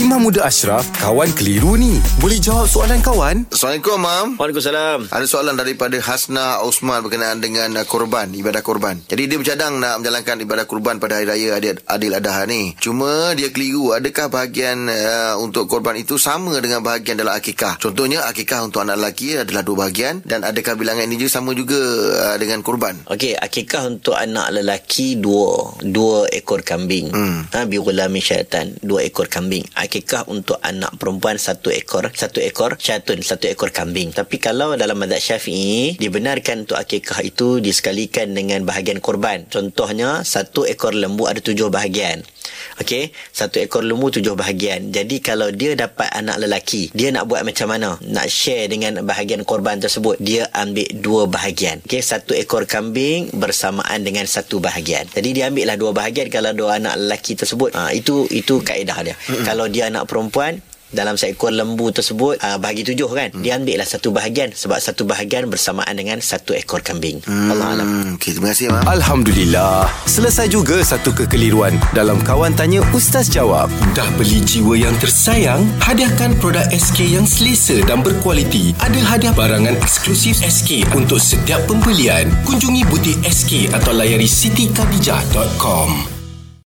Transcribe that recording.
Imam Muda Ashraf, kawan keliru ni. Boleh jawab soalan kawan? Assalamualaikum, Mam. Waalaikumsalam. Ada soalan daripada Hasna Osman berkenaan dengan uh, korban, ibadah korban. Jadi dia bercadang nak menjalankan ibadah korban pada hari raya Adil, Adil Adha ni. Cuma dia keliru, adakah bahagian uh, untuk korban itu sama dengan bahagian dalam akikah? Contohnya akikah untuk anak lelaki adalah dua bahagian dan adakah bilangan ini juga sama juga uh, dengan korban? Okey, akikah untuk anak lelaki dua dua ekor kambing. Hmm. Ha bighulami syaitan, dua ekor kambing. Akikah untuk anak perempuan satu ekor, satu ekor syaitan, satu ekor kambing. Tapi kalau dalam mazhab Syafi'i dibenarkan untuk akikah itu disekalikan dengan bahagian korban. Contohnya satu ekor lembu ada tujuh bahagian. Okey, satu ekor lembu tujuh bahagian. Jadi kalau dia dapat anak lelaki, dia nak buat macam mana? Nak share dengan bahagian korban tersebut, dia ambil dua bahagian. Okey, satu ekor kambing bersamaan dengan satu bahagian. Jadi dia ambillah dua bahagian kalau dua anak lelaki tersebut. Ha, itu itu kaedah dia. kalau dia anak perempuan, dalam seekor lembu tersebut uh, bahagi tujuh kan hmm. dia ambil lah satu bahagian sebab satu bahagian bersamaan dengan satu ekor kambing hmm. Allah Alam Okey, terima kasih, Mam. Alhamdulillah. Selesai juga satu kekeliruan dalam Kawan Tanya Ustaz Jawab. Dah beli jiwa yang tersayang? Hadiahkan produk SK yang selesa dan berkualiti. Ada hadiah barangan eksklusif SK untuk setiap pembelian. Kunjungi butik SK atau layari sitykadijah.com.